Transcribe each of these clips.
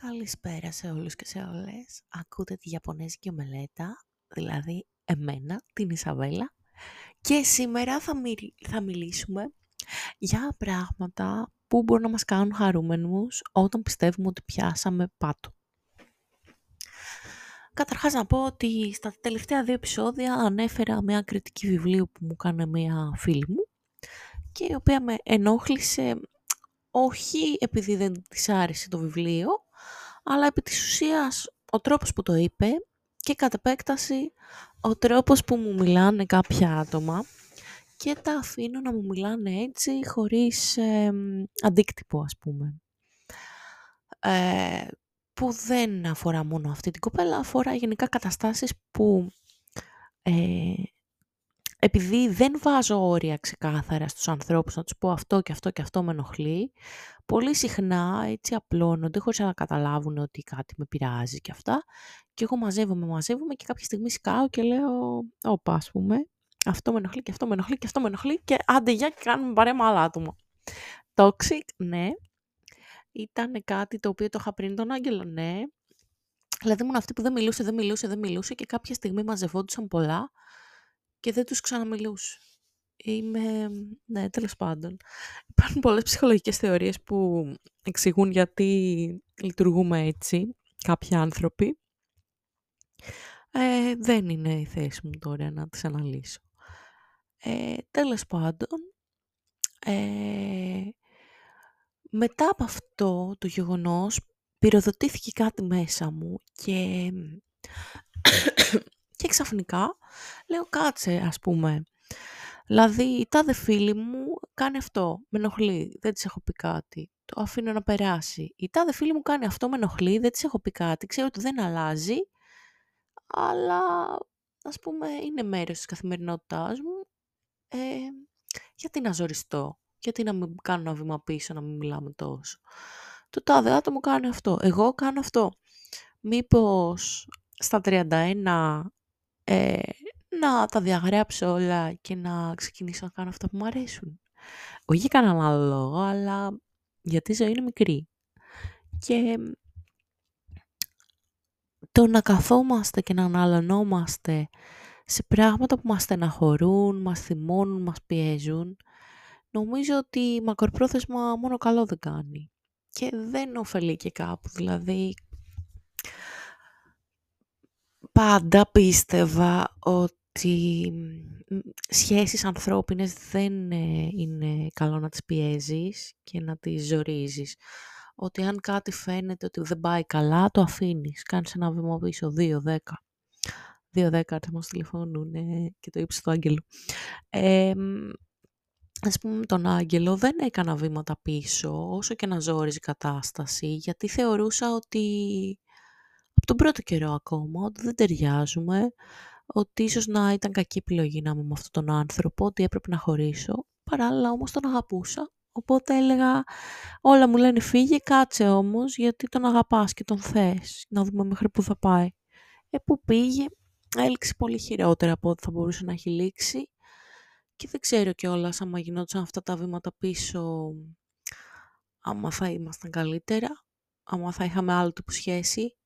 Καλησπέρα σε όλους και σε όλες. Ακούτε τη Ιαπωνέζικη ομελέτα, δηλαδή εμένα, την Ισαβέλα. Και σήμερα θα, θα μιλήσουμε για πράγματα που μπορούν να μας κάνουν χαρούμενους όταν πιστεύουμε ότι πιάσαμε πάτο. Καταρχάς να πω ότι στα τελευταία δύο επεισόδια ανέφερα μια κριτική βιβλίου που μου έκανε μια φίλη μου και η οποία με ενόχλησε όχι επειδή δεν της άρεσε το βιβλίο, αλλά επί της ουσίας ο τρόπος που το είπε και κατ' επέκταση ο τρόπος που μου μιλάνε κάποια άτομα και τα αφήνω να μου μιλάνε έτσι χωρίς ε, αντίκτυπο ας πούμε. Ε, που δεν αφορά μόνο αυτή την κοπέλα, αφορά γενικά καταστάσεις που ε, επειδή δεν βάζω όρια ξεκάθαρα στους ανθρώπους να τους πω αυτό και αυτό και αυτό με ενοχλεί, πολύ συχνά έτσι απλώνονται χωρίς να καταλάβουν ότι κάτι με πειράζει και αυτά. Και εγώ μαζεύομαι, μαζεύομαι και κάποια στιγμή σκάω και λέω, όπα ας πούμε, αυτό με ενοχλεί και αυτό με ενοχλεί και αυτό με ενοχλεί και άντε για και κάνουμε παρέα με άλλα άτομα. Toxic, ναι. Ήταν κάτι το οποίο το είχα πριν τον Άγγελο, ναι. Δηλαδή ήμουν αυτή που δεν μιλούσε, δεν μιλούσε, δεν μιλούσε και κάποια στιγμή μαζευόντουσαν πολλά και δεν τους ξαναμιλούσε. Είμαι... Ναι, τέλος πάντων. Υπάρχουν πολλές ψυχολογικές θεωρίες που εξηγούν γιατί λειτουργούμε έτσι, κάποιοι άνθρωποι. Ε, δεν είναι η θέση μου τώρα να τις αναλύσω. Ε, τέλος πάντων, ε, μετά από αυτό το γεγονός πυροδοτήθηκε κάτι μέσα μου και και ξαφνικά λέω κάτσε ας πούμε. Δηλαδή η τάδε φίλη μου κάνει αυτό, με ενοχλεί, δεν της έχω πει κάτι. Το αφήνω να περάσει. Η τάδε φίλη μου κάνει αυτό, με ενοχλεί, δεν της έχω πει κάτι. Ξέρω ότι δεν αλλάζει, αλλά ας πούμε είναι μέρος της καθημερινότητάς μου. Ε, γιατί να ζοριστώ, γιατί να μην κάνω ένα βήμα πίσω, να μην μιλάμε τόσο. Το τάδε άτομο κάνει αυτό, εγώ κάνω αυτό. Μήπως στα 31 ε, να τα διαγράψω όλα και να ξεκινήσω να κάνω αυτά που μου αρέσουν. Όχι για κανέναν άλλο λόγο, αλλά γιατί η ζωή είναι μικρή. Και το να καθόμαστε και να αναλωνόμαστε σε πράγματα που μας στεναχωρούν, μας θυμώνουν, μας πιέζουν, νομίζω ότι μακροπρόθεσμα μόνο καλό δεν κάνει. Και δεν ωφελεί και κάπου, δηλαδή πάντα πίστευα ότι σχέσεις ανθρώπινες δεν ε, είναι καλό να τις πιέζεις και να τις ζορίζεις. Ότι αν κάτι φαίνεται ότι δεν πάει καλά, το αφήνεις. Κάνεις ένα βήμα πίσω, δύο, δέκα. Δύο δέκα μας τηλεφωνούν και το ύψος του Άγγελου. Ε, ας πούμε τον Άγγελο δεν έκανα βήματα πίσω, όσο και να ζόριζε η κατάσταση, γιατί θεωρούσα ότι από τον πρώτο καιρό ακόμα, ότι δεν ταιριάζουμε, ότι ίσως να ήταν κακή επιλογή να είμαι με αυτόν τον άνθρωπο, ότι έπρεπε να χωρίσω. Παράλληλα όμως τον αγαπούσα, οπότε έλεγα όλα μου λένε φύγε, κάτσε όμως, γιατί τον αγαπάς και τον θες, να δούμε μέχρι πού θα πάει. Ε, που πήγε, έληξε πολύ χειρότερα από ό,τι θα μπορούσε να έχει λήξει και δεν ξέρω κιόλας άμα γινόντουσαν αυτά τα βήματα πίσω, άμα θα ήμασταν καλύτερα, άμα θα είχαμε άλλο τύπου σχέση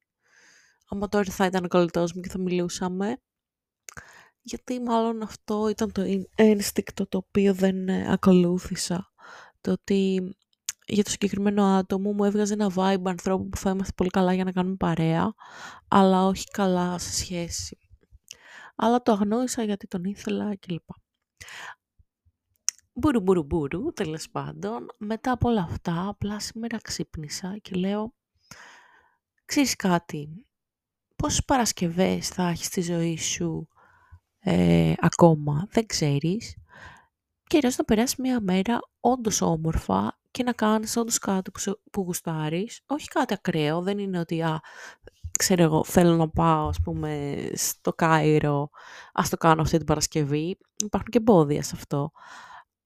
άμα τώρα θα ήταν ο κολλητός μου και θα μιλούσαμε. Γιατί μάλλον αυτό ήταν το ένστικτο το οποίο δεν ε, ακολούθησα. Το ότι για το συγκεκριμένο άτομο μου έβγαζε ένα vibe ανθρώπου που θα είμαστε πολύ καλά για να κάνουμε παρέα, αλλά όχι καλά σε σχέση. Αλλά το αγνώρισα γιατί τον ήθελα κλπ. Μπούρου μπούρου μπούρου, τέλος πάντων, μετά από όλα αυτά, απλά σήμερα ξύπνησα και λέω, ξέρεις κάτι, πόσες Παρασκευές θα έχεις στη ζωή σου ε, ακόμα, δεν ξέρεις. Και να περάσεις μια μέρα όντως όμορφα και να κάνεις όντως κάτι που, που γουστάρεις. Όχι κάτι ακραίο, δεν είναι ότι, α, ξέρω εγώ, θέλω να πάω, ας πούμε, στο Κάιρο, ας το κάνω αυτή την Παρασκευή. Υπάρχουν και εμπόδια σε αυτό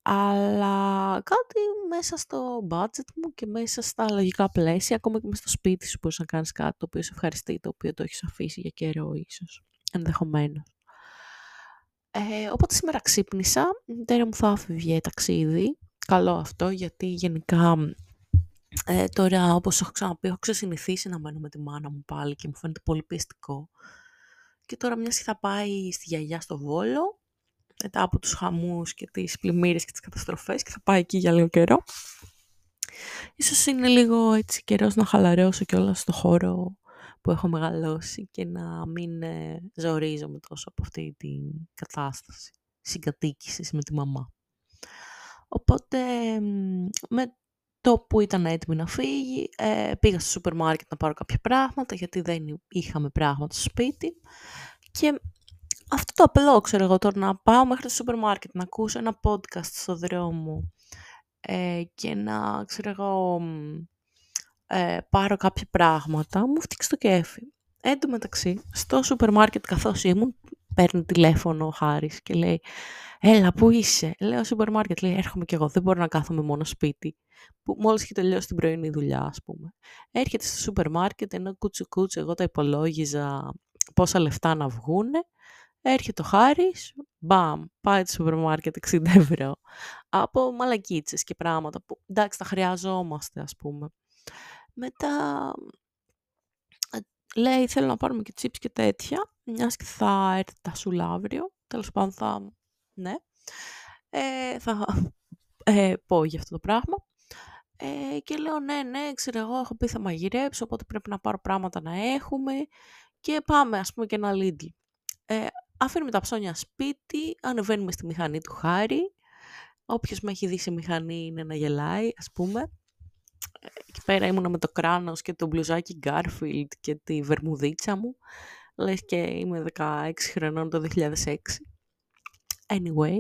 αλλά κάτι μέσα στο budget μου και μέσα στα λογικά πλαίσια, ακόμα και μέσα στο σπίτι σου μπορείς να κάνεις κάτι το οποίο σε ευχαριστεί, το οποίο το έχεις αφήσει για καιρό ίσως, ενδεχομένως. Ε, οπότε σήμερα ξύπνησα, η μητέρα μου θα φύγει ταξίδι, καλό αυτό γιατί γενικά Ε, τώρα, όπως έχω ξαναπεί, έχω ξεσυνηθίσει να μένω με τη μάνα μου πάλι και μου φαίνεται πολύ πιεστικό. Και τώρα μια θα πάει στη γιαγιά στο Βόλο, μετά από τους χαμούς και τις πλημμύρες και τις καταστροφές και θα πάει εκεί για λίγο καιρό. Ίσως είναι λίγο έτσι καιρός να χαλαρώσω όλα στο χώρο που έχω μεγαλώσει και να μην ε, ζορίζομαι τόσο από αυτή την κατάσταση συγκατοίκησης με τη μαμά. Οπότε με το που ήταν έτοιμη να φύγει, ε, πήγα στο σούπερ μάρκετ να πάρω κάποια πράγματα, γιατί δεν είχαμε πράγματα στο σπίτι. Και αυτό το απλό, ξέρω εγώ, τώρα να πάω μέχρι το σούπερ μάρκετ, να ακούσω ένα podcast στο δρόμο ε, και να, ξέρω εγώ, ε, πάρω κάποια πράγματα, μου φτύξει το κέφι. Εν τω μεταξύ, στο σούπερ μάρκετ καθώς ήμουν, παίρνει τηλέφωνο ο Χάρης και λέει «Έλα, πού είσαι» Λέω σούπερ μάρκετ, λέει «Έρχομαι κι εγώ, δεν μπορώ να κάθομαι μόνο σπίτι» που μόλις είχε τελειώσει την πρωινή δουλειά, ας πούμε. Έρχεται στο σούπερ μάρκετ, ενώ κούτσου κούτσου εγώ τα υπολόγιζα πόσα λεφτά να βγούνε. Έρχεται ο Χάρης, μπαμ, πάει στο σούπερ μάρκετ 60 ευρώ. Από μαλακίτσες και πράγματα που, εντάξει, τα χρειαζόμαστε, ας πούμε. Μετά ε, λέει θέλω να πάρουμε και τσίπς και τέτοια, μιας και θα έρθει τα σούλα αύριο, τέλος πάντων θα, ναι, ε, θα ε, πω για αυτό το πράγμα. Ε, και λέω ναι, ναι, ξέρω εγώ, έχω πει θα μαγειρέψω, οπότε πρέπει να πάρω πράγματα να έχουμε και πάμε ας πούμε και ένα Lidl. Ε, αφήνουμε τα ψώνια σπίτι, ανεβαίνουμε στη μηχανή του Χάρη, όποιος με έχει δει σε μηχανή είναι να γελάει ας πούμε. Εκεί πέρα ήμουνα με το κράνος και το μπλουζάκι Garfield και τη βερμουδίτσα μου. Λες και είμαι 16 χρονών το 2006. Anyway.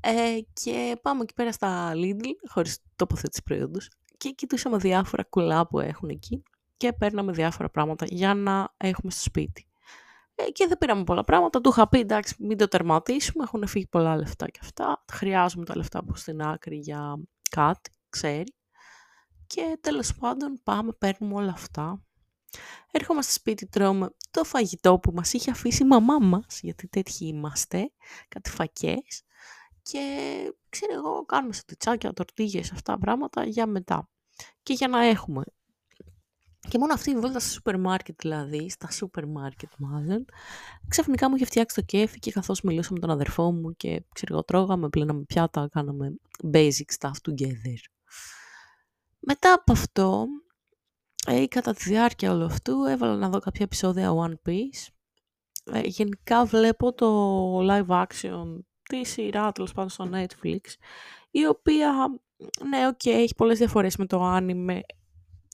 Ε, και πάμε εκεί πέρα στα Lidl, χωρίς τοποθέτηση προϊόντος. Και κοιτούσαμε διάφορα κουλά που έχουν εκεί και παίρναμε διάφορα πράγματα για να έχουμε στο σπίτι. Ε, και δεν πήραμε πολλά πράγματα. Του είχα πει εντάξει, μην το τερματίσουμε. Έχουν φύγει πολλά λεφτά και αυτά. Χρειάζομαι τα λεφτά που στην άκρη για κάτι, ξέρει. Και τέλος πάντων πάμε, παίρνουμε όλα αυτά. Έρχομαστε στο σπίτι, τρώμε το φαγητό που μας είχε αφήσει η μαμά μας, γιατί τέτοιοι είμαστε, κάτι φακές. Και ξέρω εγώ, κάνουμε σαντιτσάκια, τορτίγες, αυτά τα πράγματα για μετά. Και για να έχουμε. Και μόνο αυτή η βόλτα στα σούπερ μάρκετ δηλαδή, στα σούπερ μάρκετ μάλλον, ξαφνικά μου είχε φτιάξει το κέφι και καθώς μιλούσα με τον αδερφό μου και ξέρω εγώ τρώγαμε, πλέναμε πιάτα, κάναμε basic stuff together. Μετά από αυτό, ε, κατά τη διάρκεια όλου αυτού, έβαλα να δω κάποια επεισόδια One Piece. Ε, γενικά βλέπω το live action τη σειρά, τέλος πάντων στο Netflix, η οποία, ναι, ok, okay, έχει πολλές διαφορές με το anime,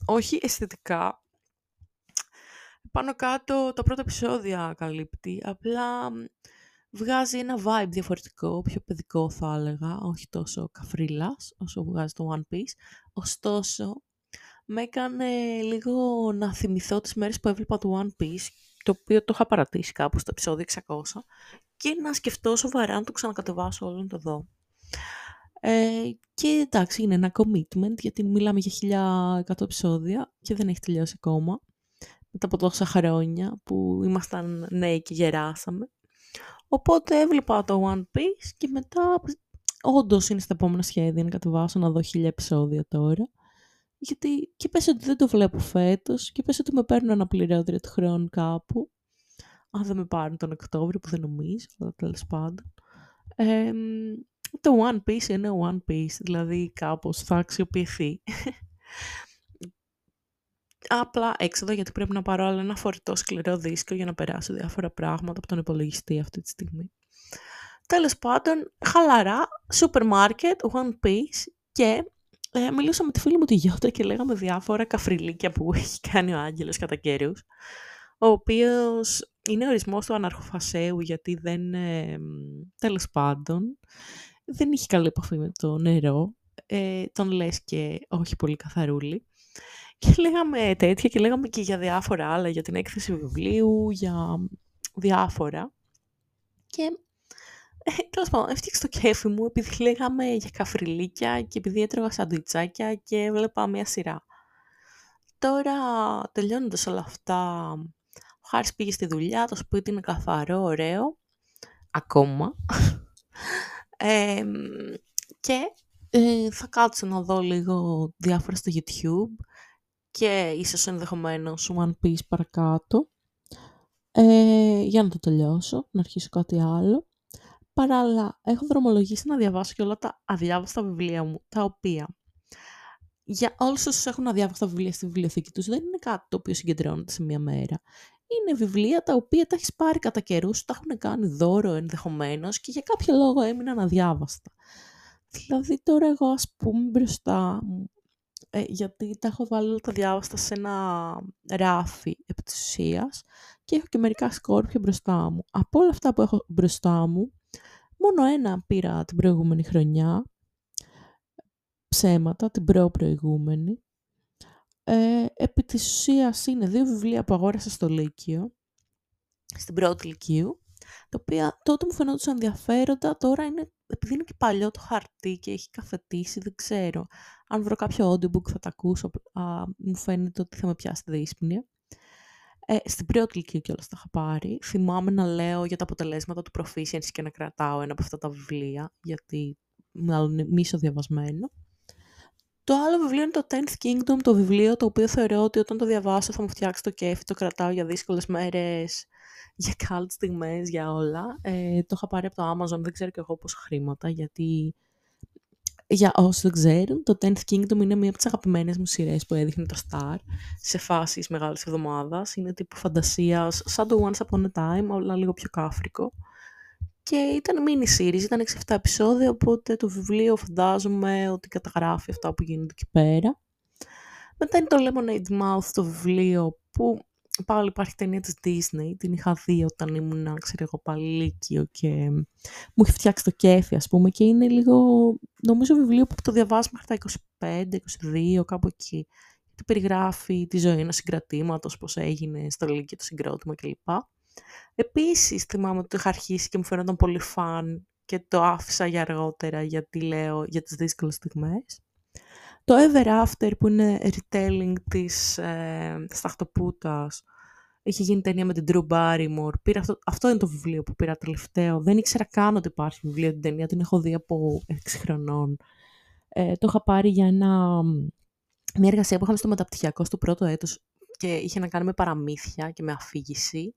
όχι αισθητικά, πάνω κάτω τα πρώτα επεισόδια καλύπτει, απλά βγάζει ένα vibe διαφορετικό, πιο παιδικό θα έλεγα, όχι τόσο καφρίλας όσο βγάζει το One Piece. Ωστόσο, με έκανε λίγο να θυμηθώ τις μέρες που έβλεπα το One Piece, το οποίο το είχα παρατήσει κάπου στο επεισόδιο 600, και να σκεφτώ σοβαρά να το ξανακατεβάσω όλο να το δω. Ε, και εντάξει, είναι ένα commitment, γιατί μιλάμε για 1100 επεισόδια και δεν έχει τελειώσει ακόμα. Μετά από τόσα χρόνια που ήμασταν νέοι και γεράσαμε. Οπότε έβλεπα το One Piece και μετά όντως είναι στα επόμενα σχέδια να κατεβάσω να δω χίλια επεισόδια τώρα. Γιατί και πες ότι δεν το βλέπω φέτος και πες ότι με παίρνω ένα πληρόδριο του χρόνου κάπου. Αν δεν με πάρουν τον Οκτώβριο που δεν νομίζω, αλλά τέλος πάντων. Ε, το One Piece είναι One Piece, δηλαδή κάπως θα αξιοποιηθεί. Απλά έξοδο γιατί πρέπει να πάρω άλλο ένα φορητό σκληρό δίσκο για να περάσω διάφορα πράγματα από τον υπολογιστή αυτή τη στιγμή. Τέλος πάντων, χαλαρά, σούπερ μάρκετ, One Piece και ε, μιλούσα με τη φίλη μου τη Γιώτα και λέγαμε διάφορα καφριλίκια που έχει κάνει ο Άγγελος κατά καιρούς, ο οποίος είναι ορισμός του αναρχοφασαίου γιατί δεν, ε, τέλος πάντων, δεν είχε καλή επαφή με το νερό, ε, τον λες και όχι πολύ καθαρούλη. Και λέγαμε τέτοια και λέγαμε και για διάφορα άλλα, για την έκθεση βιβλίου, για διάφορα. Και ε, τέλος πάντων, έφτιαξε το κέφι μου επειδή λέγαμε για καφριλίκια και επειδή έτρωγα σαντουιτσάκια και έβλεπα μια σειρά. Τώρα, τελειώνοντας όλα αυτά, ο Χάρης πήγε στη δουλειά, το σπίτι είναι καθαρό, ωραίο, ακόμα. Και ε, θα κάτσω να δω λίγο διάφορα στο YouTube και ίσως ενδεχομένως One Piece παρακάτω ε, για να το τελειώσω, να αρχίσω κάτι άλλο. Παράλληλα, έχω δρομολογήσει να διαβάσω και όλα τα αδιάβαστα βιβλία μου, τα οποία για όλους όσους έχουν αδιάβαστα βιβλία στη βιβλιοθήκη τους δεν είναι κάτι το οποίο συγκεντρώνεται σε μία μέρα. Είναι βιβλία τα οποία τα έχεις πάρει κατά καιρούς, τα έχουν κάνει δώρο ενδεχομένως και για κάποιο λόγο έμειναν αδιάβαστα. Δηλαδή τώρα εγώ ας πούμε μπροστά μου, ε, γιατί τα έχω βάλει όλα τα διάβαστα σε ένα ράφι επί της ουσίας, και έχω και μερικά σκόρπια μπροστά μου. Από όλα αυτά που έχω μπροστά μου, μόνο ένα πήρα την προηγούμενη χρονιά, ψέματα, την προ-προηγούμενη. Ε, επί της ουσίας είναι δύο βιβλία που αγόρασα στο Λύκειο, στην πρώτη Λυκείου, τα οποία τότε μου φαινόντουσαν ενδιαφέροντα, τώρα είναι, επειδή είναι και παλιό το χαρτί και έχει καθετήσει, δεν ξέρω. Αν βρω κάποιο audiobook θα τα ακούσω, α, μου φαίνεται ότι θα με πιάσει δύσπνοια. Ε, στην πρώτη ηλικία κιόλας τα είχα πάρει. Θυμάμαι να λέω για τα αποτελέσματα του proficiency και να κρατάω ένα από αυτά τα βιβλία, γιατί μάλλον είναι μίσο διαβασμένο. Το άλλο βιβλίο είναι το Tenth Kingdom, το βιβλίο το οποίο θεωρώ ότι όταν το διαβάσω θα μου φτιάξει το κέφι, το κρατάω για δύσκολες μέρες, για καλές στιγμές, για όλα. Ε, το είχα πάρει από το Amazon, δεν ξέρω και εγώ πόσα χρήματα, γιατί για όσοι δεν ξέρουν, το Tenth Kingdom είναι μία από τις αγαπημένες μου σειρές που έδειχνε το Star σε φάσεις μεγάλης εβδομάδας. Είναι τύπου φαντασίας, σαν το Once Upon a Time, αλλά λίγο πιο κάφρικο. Και ήταν mini series, ήταν 6-7 επεισόδια, οπότε το βιβλίο φαντάζομαι ότι καταγράφει αυτά που γίνονται εκεί πέρα. Μετά είναι το Lemonade Mouth, το βιβλίο που πάλι υπάρχει ταινία της Disney, την είχα δει όταν ήμουν, ξέρω εγώ, πάλι λύκειο και μου έχει φτιάξει το κέφι, ας πούμε, και είναι λίγο, νομίζω, βιβλίο που το διαβάζει μέχρι τα 25, 22, κάπου εκεί. Τι περιγράφει τη ζωή ενός συγκρατήματος, πώς έγινε στο λύκειο το συγκρότημα κλπ. Επίσης, θυμάμαι ότι το είχα αρχίσει και μου φαίνονταν πολύ φαν και το άφησα για αργότερα γιατί λέω για τις δύσκολες στιγμές. Το Ever After που είναι retelling της ε, Σταχτοπούτας. Είχε γίνει ταινία με την Drew Barrymore. Πήρα αυτό, αυτό είναι το βιβλίο που πήρα τελευταίο. Δεν ήξερα καν ότι υπάρχει βιβλίο την ταινία. Την έχω δει από 6 χρονών. Ε, το είχα πάρει για ένα, μια εργασία που είχαμε στο μεταπτυχιακό στο πρώτο έτος και είχε να κάνει με παραμύθια και με αφήγηση.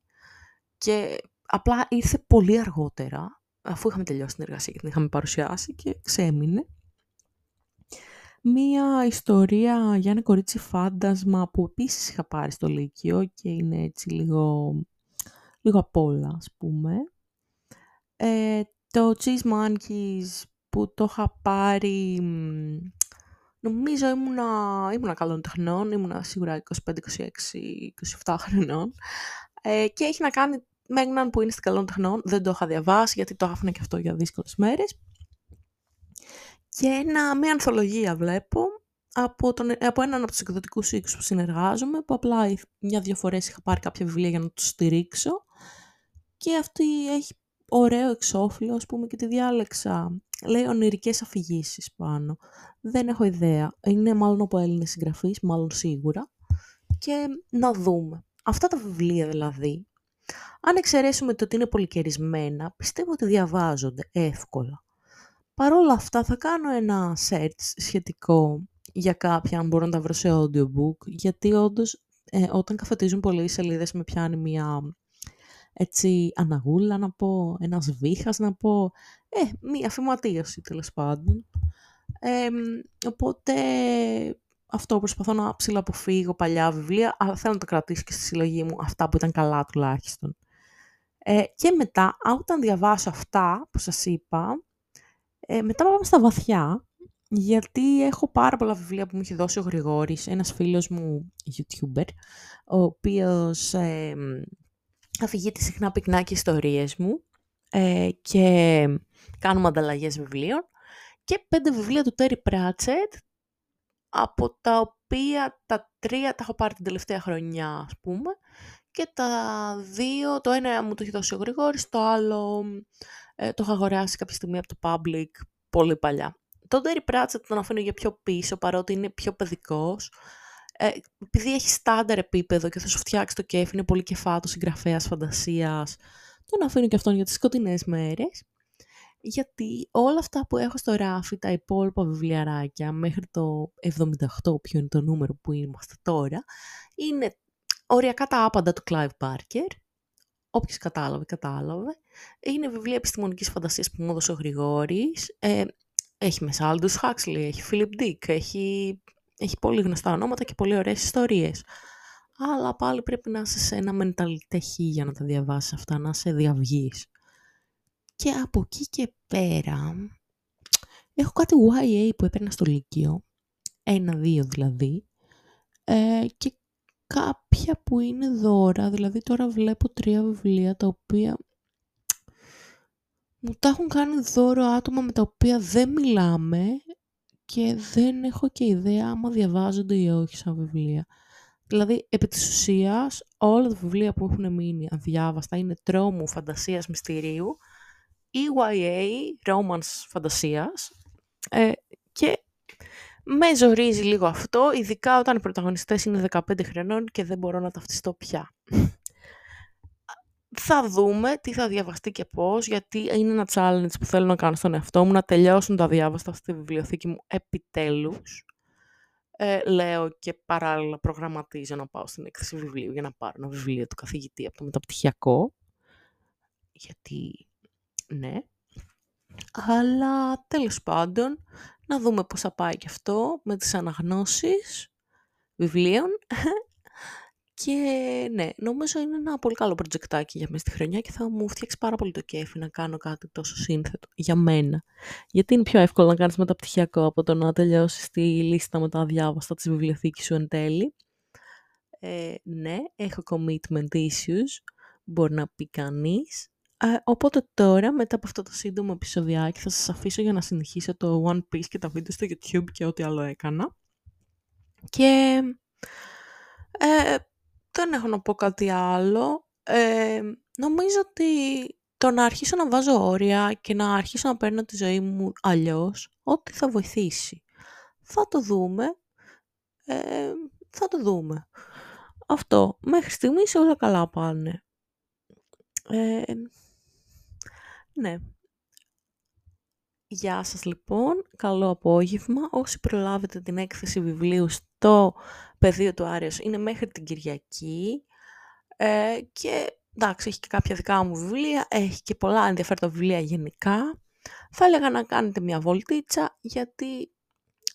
Και απλά ήρθε πολύ αργότερα, αφού είχαμε τελειώσει την εργασία και την είχαμε παρουσιάσει και ξέμεινε μία ιστορία για ένα κορίτσι φάντασμα που επίσης είχα πάρει στο Λύκειο και είναι έτσι λίγο, λίγο απ' όλα, ας πούμε. Ε, το Cheese Monkeys που το είχα πάρει, νομίζω ήμουνα, ήμουνα καλών τεχνών, ήμουνα σίγουρα 25, 26, 27 χρονών ε, και έχει να κάνει με έναν που είναι στην καλών τεχνών, δεν το είχα διαβάσει γιατί το άφηνα και αυτό για δύσκολες μέρες και ένα, μια ανθολογία βλέπω από, τον, από έναν από τους εκδοτικούς οίκους που συνεργάζομαι, που απλά μια-δυο φορές είχα πάρει κάποια βιβλία για να τους στηρίξω και αυτή έχει ωραίο εξώφυλλο, ας πούμε, και τη διάλεξα. Λέει ονειρικές αφηγήσεις πάνω. Δεν έχω ιδέα. Είναι μάλλον από Έλληνες συγγραφείς, μάλλον σίγουρα. Και να δούμε. Αυτά τα βιβλία δηλαδή, αν εξαιρέσουμε το ότι είναι πολυκαιρισμένα, πιστεύω ότι διαβάζονται εύκολα. Παρ' όλα αυτά θα κάνω ένα search σχετικό για κάποια, αν μπορώ να τα βρω σε audiobook, γιατί όντως ε, όταν καθετίζουν πολλοί σελίδες με πιάνει μια έτσι αναγούλα να πω, ένας βήχας να πω, ε, μια φηματίωση τέλος πάντων. Ε, οπότε αυτό προσπαθώ να ψηλαποφύγω παλιά βιβλία, αλλά θέλω να το κρατήσω και στη συλλογή μου αυτά που ήταν καλά τουλάχιστον. Ε, και μετά, όταν διαβάσω αυτά που σας είπα, ε, μετά πάμε στα βαθιά, γιατί έχω πάρα πολλά βιβλία που μου έχει δώσει ο Γρηγόρης, ένας φίλος μου YouTuber, ο οποίος ε, αφηγείται συχνά πυκνά και ιστορίες μου ε, και κάνουμε ανταλλαγές βιβλίων και πέντε βιβλία του Terry Pratchett, από τα οποία τα τρία τα έχω πάρει την τελευταία χρονιά, ας πούμε, και τα δύο, το ένα μου το έχει δώσει ο Γρηγόρης, το άλλο ε, το έχω αγοράσει κάποια στιγμή από το Public πολύ παλιά. Το Terry Pratchett τον αφήνω για πιο πίσω, παρότι είναι πιο παιδικός. Ε, επειδή έχει στάνταρ επίπεδο και θα σου φτιάξει το κέφι, είναι πολύ κεφάτο συγγραφέας φαντασίας, τον αφήνω και αυτόν για τις σκοτεινές μέρες. Γιατί όλα αυτά που έχω στο ράφι, τα υπόλοιπα βιβλιαράκια, μέχρι το 78, ποιο είναι το νούμερο που είμαστε τώρα, είναι οριακά τα άπαντα του Clive Barker. Όποιος κατάλαβε, κατάλαβε. Είναι βιβλία επιστημονικής φαντασίας που μου έδωσε ο Γρηγόρης. Ε, έχει μέσα Aldous Huxley, έχει Philip Dick, έχει, έχει πολύ γνωστά ονόματα και πολύ ωραίες ιστορίες. Αλλά πάλι πρέπει να είσαι σε ένα μενταλιτέχη για να τα διαβάσεις αυτά, να σε διαυγείς. Και από εκεί και πέρα, έχω κάτι YA που έπαιρνα στο Λύκειο, ένα-δύο δηλαδή, ε, και κάποια που είναι δώρα, δηλαδή τώρα βλέπω τρία βιβλία τα οποία μου τα έχουν κάνει δώρο άτομα με τα οποία δεν μιλάμε και δεν έχω και ιδέα άμα διαβάζονται ή όχι σαν βιβλία. Δηλαδή, επί της ουσίας, όλα τα βιβλία που έχουν μείνει αδιάβαστα είναι τρόμου, φαντασίας, μυστηρίου EYA, romance φαντασίας ε, και με ζορίζει λίγο αυτό, ειδικά όταν οι πρωταγωνιστές είναι 15 χρονών και δεν μπορώ να ταυτιστώ πια. Θα δούμε τι θα διαβαστεί και πώς, γιατί είναι ένα challenge που θέλω να κάνω στον εαυτό μου, να τελειώσουν τα διάβαστα στη βιβλιοθήκη μου επιτέλους. Ε, λέω και παράλληλα προγραμματίζω να πάω στην έκθεση βιβλίου για να πάρω ένα βιβλίο του καθηγητή από το μεταπτυχιακό. Γιατί ναι. Αλλά τέλος πάντων, να δούμε πώς θα πάει και αυτό με τις αναγνώσεις βιβλίων. Και ναι, νομίζω είναι ένα πολύ καλό προτζεκτάκι για μέσα στη χρονιά και θα μου φτιάξει πάρα πολύ το κέφι να κάνω κάτι τόσο σύνθετο για μένα. Γιατί είναι πιο εύκολο να κάνεις μεταπτυχιακό από το να τελειώσεις τη λίστα με τα αδιάβαστα της βιβλιοθήκης σου εν τέλει. Ε, ναι, έχω commitment issues, μπορεί να πει κανείς. Ε, οπότε τώρα, μετά από αυτό το σύντομο επεισοδιάκι, θα σας αφήσω για να συνεχίσω το One Piece και τα βίντεο στο YouTube και ό,τι άλλο έκανα. Και ε, δεν έχω να πω κάτι άλλο. Ε, νομίζω ότι το να αρχίσω να βάζω όρια και να αρχίσω να παίρνω τη ζωή μου αλλιώς, ό,τι θα βοηθήσει. Θα το δούμε. Ε, θα το δούμε. Αυτό. Μέχρι στιγμής όλα καλά πάνε. Ε, ναι. Γεια σας λοιπόν, καλό απόγευμα. Όσοι προλάβετε την έκθεση βιβλίου στο πεδίο του Άριος είναι μέχρι την Κυριακή ε, και εντάξει έχει και κάποια δικά μου βιβλία, έχει και πολλά ενδιαφέροντα βιβλία γενικά. Θα έλεγα να κάνετε μια βολτίτσα γιατί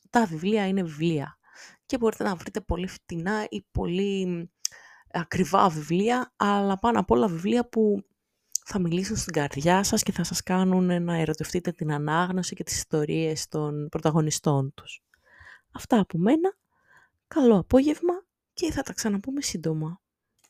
τα βιβλία είναι βιβλία και μπορείτε να βρείτε πολύ φτηνά ή πολύ ακριβά βιβλία, αλλά πάνω απ' όλα βιβλία που θα μιλήσουν στην καρδιά σας και θα σας κάνουν να ερωτευτείτε την ανάγνωση και τις ιστορίες των πρωταγωνιστών τους. Αυτά από μένα. Καλό απόγευμα και θα τα ξαναπούμε σύντομα.